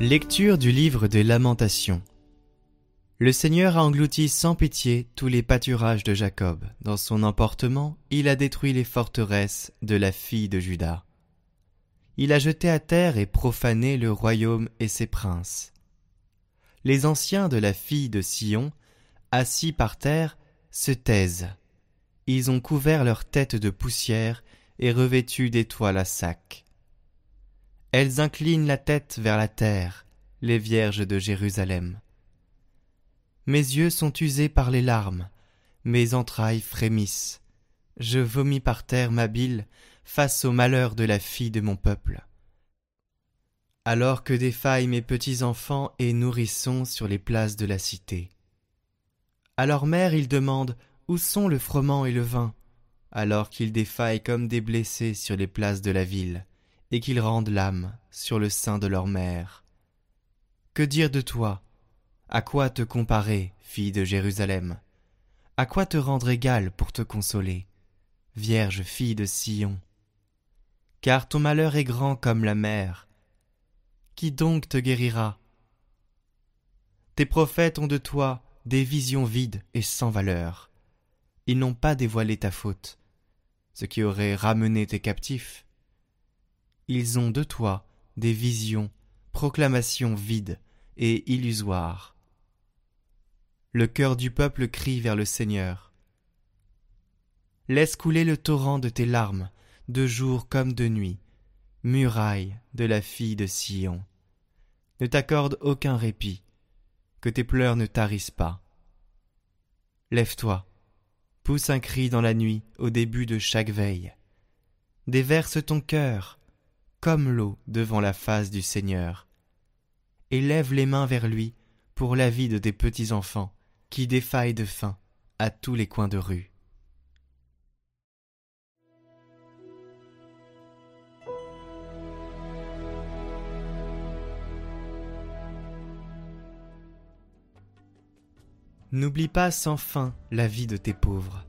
Lecture du livre des Lamentations. Le Seigneur a englouti sans pitié tous les pâturages de Jacob. Dans son emportement, il a détruit les forteresses de la fille de Judas. Il a jeté à terre et profané le royaume et ses princes. Les anciens de la fille de Sion, assis par terre, se taisent. Ils ont couvert leur tête de poussière et revêtu d'étoiles à sac. Elles inclinent la tête vers la terre, les vierges de Jérusalem. Mes yeux sont usés par les larmes, mes entrailles frémissent. Je vomis par terre ma bile face au malheur de la fille de mon peuple. Alors que défaillent mes petits enfants et nourrissons sur les places de la cité. À leur mère ils demandent Où sont le froment et le vin? Alors qu'ils défaillent comme des blessés sur les places de la ville et qu'ils rendent l'âme sur le sein de leur mère. Que dire de toi? À quoi te comparer, fille de Jérusalem? À quoi te rendre égale pour te consoler, Vierge fille de Sion Car ton malheur est grand comme la mer. Qui donc te guérira? Tes prophètes ont de toi des visions vides et sans valeur. Ils n'ont pas dévoilé ta faute, ce qui aurait ramené tes captifs ils ont de toi des visions, proclamations vides et illusoires. Le cœur du peuple crie vers le Seigneur. Laisse couler le torrent de tes larmes, de jour comme de nuit, muraille de la fille de Sion. Ne t'accorde aucun répit, que tes pleurs ne tarissent pas. Lève-toi, pousse un cri dans la nuit au début de chaque veille. Déverse ton cœur, comme l'eau devant la face du Seigneur. Et lève les mains vers lui pour la vie de tes petits-enfants qui défaillent de faim à tous les coins de rue. N'oublie pas sans fin la vie de tes pauvres.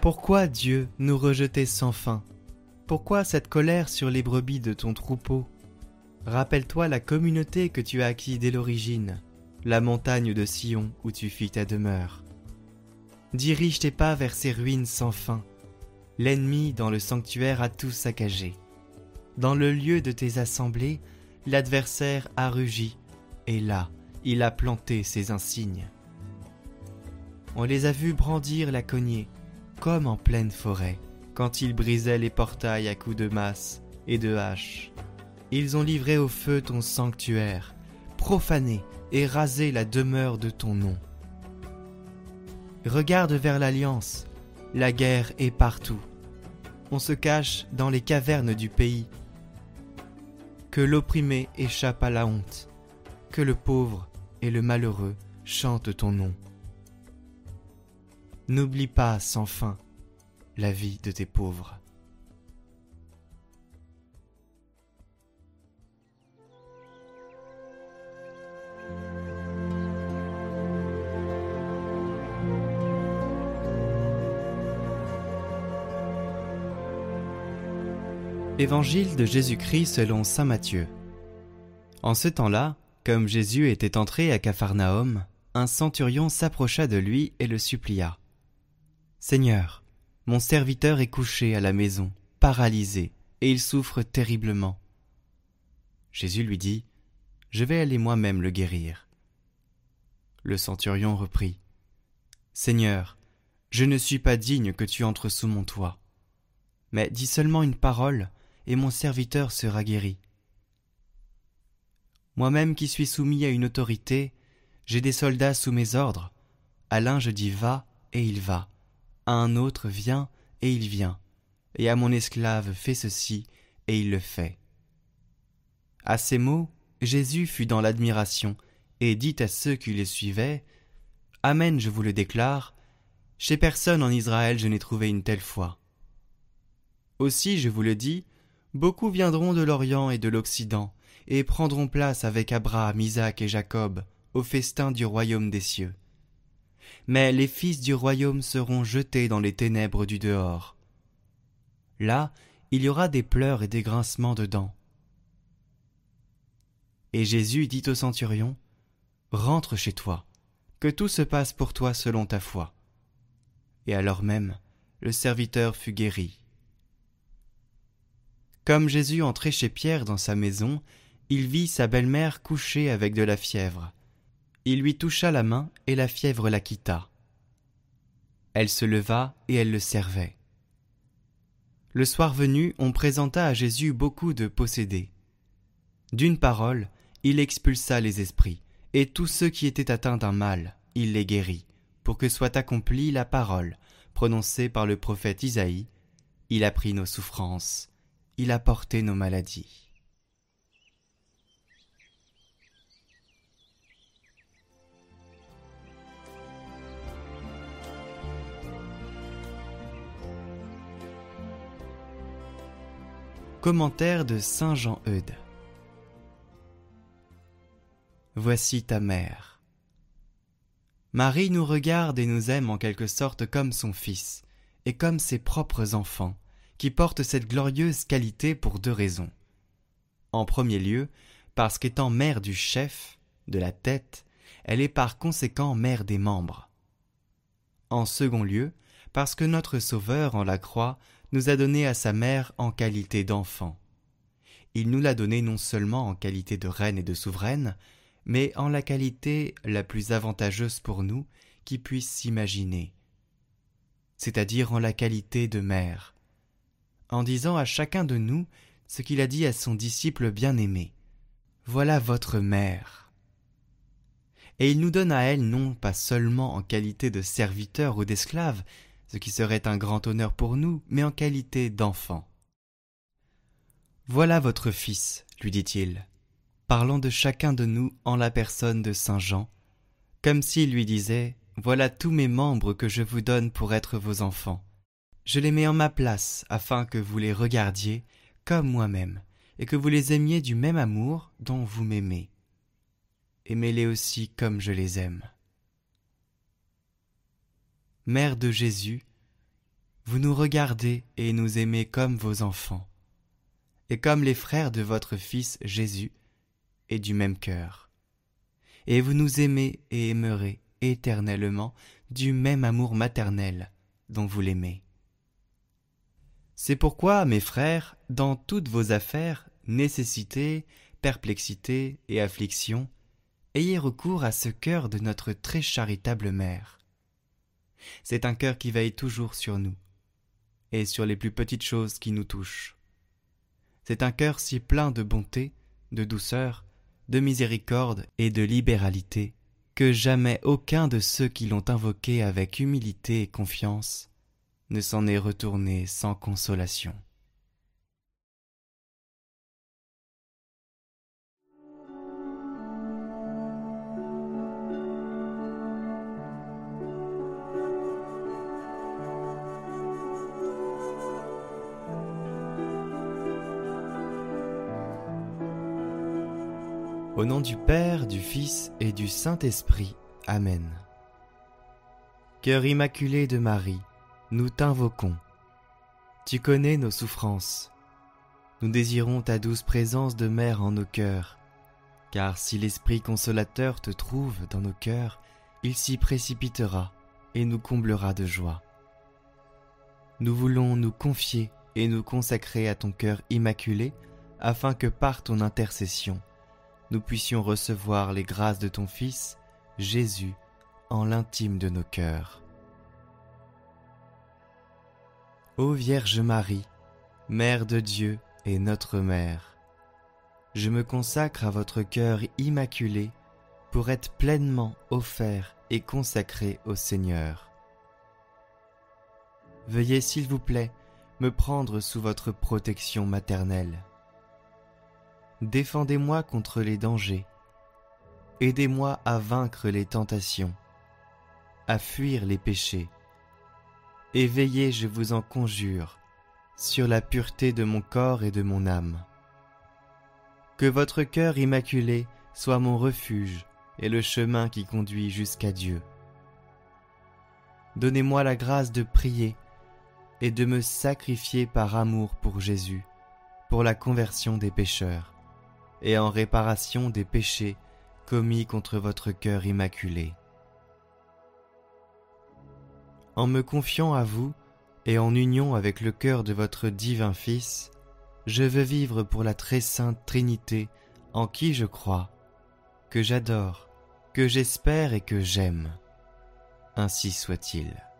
Pourquoi Dieu nous rejetait sans fin? Pourquoi cette colère sur les brebis de ton troupeau? Rappelle-toi la communauté que tu as acquis dès l'origine, la montagne de Sion où tu fis ta demeure. Dirige tes pas vers ces ruines sans fin. L'ennemi dans le sanctuaire a tout saccagé. Dans le lieu de tes assemblées, l'adversaire a rugi, et là, il a planté ses insignes. On les a vus brandir la cognée, comme en pleine forêt quand ils brisaient les portails à coups de masse et de hache. Ils ont livré au feu ton sanctuaire, profané et rasé la demeure de ton nom. Regarde vers l'alliance, la guerre est partout. On se cache dans les cavernes du pays. Que l'opprimé échappe à la honte, que le pauvre et le malheureux chantent ton nom. N'oublie pas sans fin la vie de tes pauvres. Évangile de Jésus-Christ selon Saint Matthieu. En ce temps-là, comme Jésus était entré à Capharnaüm, un centurion s'approcha de lui et le supplia. Seigneur, mon serviteur est couché à la maison, paralysé, et il souffre terriblement. Jésus lui dit, Je vais aller moi-même le guérir. Le centurion reprit, Seigneur, je ne suis pas digne que tu entres sous mon toit. Mais dis seulement une parole, et mon serviteur sera guéri. Moi-même qui suis soumis à une autorité, j'ai des soldats sous mes ordres. À l'un je dis va, et il va à un autre Viens, et il vient, et à mon esclave Fais ceci, et il le fait. À ces mots, Jésus fut dans l'admiration, et dit à ceux qui le suivaient, Amen, je vous le déclare, chez personne en Israël je n'ai trouvé une telle foi. Aussi, je vous le dis, beaucoup viendront de l'Orient et de l'Occident, et prendront place avec Abraham, Isaac et Jacob, au festin du royaume des cieux mais les fils du royaume seront jetés dans les ténèbres du dehors. Là, il y aura des pleurs et des grincements de dents. Et Jésus dit au centurion, Rentre chez toi, que tout se passe pour toi selon ta foi. Et alors même, le serviteur fut guéri. Comme Jésus entrait chez Pierre dans sa maison, il vit sa belle-mère couchée avec de la fièvre. Il lui toucha la main et la fièvre la quitta. Elle se leva et elle le servait. Le soir venu, on présenta à Jésus beaucoup de possédés. D'une parole, il expulsa les esprits, et tous ceux qui étaient atteints d'un mal, il les guérit, pour que soit accomplie la parole prononcée par le prophète Isaïe. Il a pris nos souffrances, il a porté nos maladies. Commentaire de Saint Jean Eudes. Voici ta mère. Marie nous regarde et nous aime en quelque sorte comme son fils, et comme ses propres enfants, qui portent cette glorieuse qualité pour deux raisons. En premier lieu, parce qu'étant mère du chef, de la tête, elle est par conséquent mère des membres. En second lieu, parce que notre Sauveur en la croix nous a donné à sa mère en qualité d'enfant. Il nous l'a donné non seulement en qualité de reine et de souveraine, mais en la qualité la plus avantageuse pour nous qui puisse s'imaginer, c'est-à-dire en la qualité de mère, en disant à chacun de nous ce qu'il a dit à son disciple bien-aimé. Voilà votre mère. Et il nous donne à elle non pas seulement en qualité de serviteur ou d'esclave, ce qui serait un grand honneur pour nous, mais en qualité d'enfant. Voilà votre fils, lui dit-il, parlant de chacun de nous en la personne de Saint Jean, comme s'il lui disait Voilà tous mes membres que je vous donne pour être vos enfants. Je les mets en ma place afin que vous les regardiez comme moi-même, et que vous les aimiez du même amour dont vous m'aimez. Aimez-les aussi comme je les aime. Mère de Jésus, vous nous regardez et nous aimez comme vos enfants, et comme les frères de votre Fils Jésus, et du même cœur. Et vous nous aimez et aimerez éternellement du même amour maternel dont vous l'aimez. C'est pourquoi, mes frères, dans toutes vos affaires, nécessités, perplexités et afflictions, ayez recours à ce cœur de notre très charitable mère, c'est un cœur qui veille toujours sur nous, et sur les plus petites choses qui nous touchent. C'est un cœur si plein de bonté, de douceur, de miséricorde et de libéralité, que jamais aucun de ceux qui l'ont invoqué avec humilité et confiance ne s'en est retourné sans consolation. Au nom du Père, du Fils et du Saint-Esprit. Amen. Cœur immaculé de Marie, nous t'invoquons. Tu connais nos souffrances. Nous désirons ta douce présence de mère en nos cœurs, car si l'Esprit consolateur te trouve dans nos cœurs, il s'y précipitera et nous comblera de joie. Nous voulons nous confier et nous consacrer à ton cœur immaculé, afin que par ton intercession, nous puissions recevoir les grâces de ton Fils, Jésus, en l'intime de nos cœurs. Ô Vierge Marie, Mère de Dieu et notre Mère, je me consacre à votre cœur immaculé pour être pleinement offert et consacré au Seigneur. Veuillez, s'il vous plaît, me prendre sous votre protection maternelle défendez-moi contre les dangers, aidez-moi à vaincre les tentations, à fuir les péchés, et veillez, je vous en conjure, sur la pureté de mon corps et de mon âme. Que votre cœur immaculé soit mon refuge et le chemin qui conduit jusqu'à Dieu. Donnez-moi la grâce de prier et de me sacrifier par amour pour Jésus, pour la conversion des pécheurs et en réparation des péchés commis contre votre cœur immaculé. En me confiant à vous et en union avec le cœur de votre divin Fils, je veux vivre pour la très sainte Trinité en qui je crois, que j'adore, que j'espère et que j'aime. Ainsi soit-il.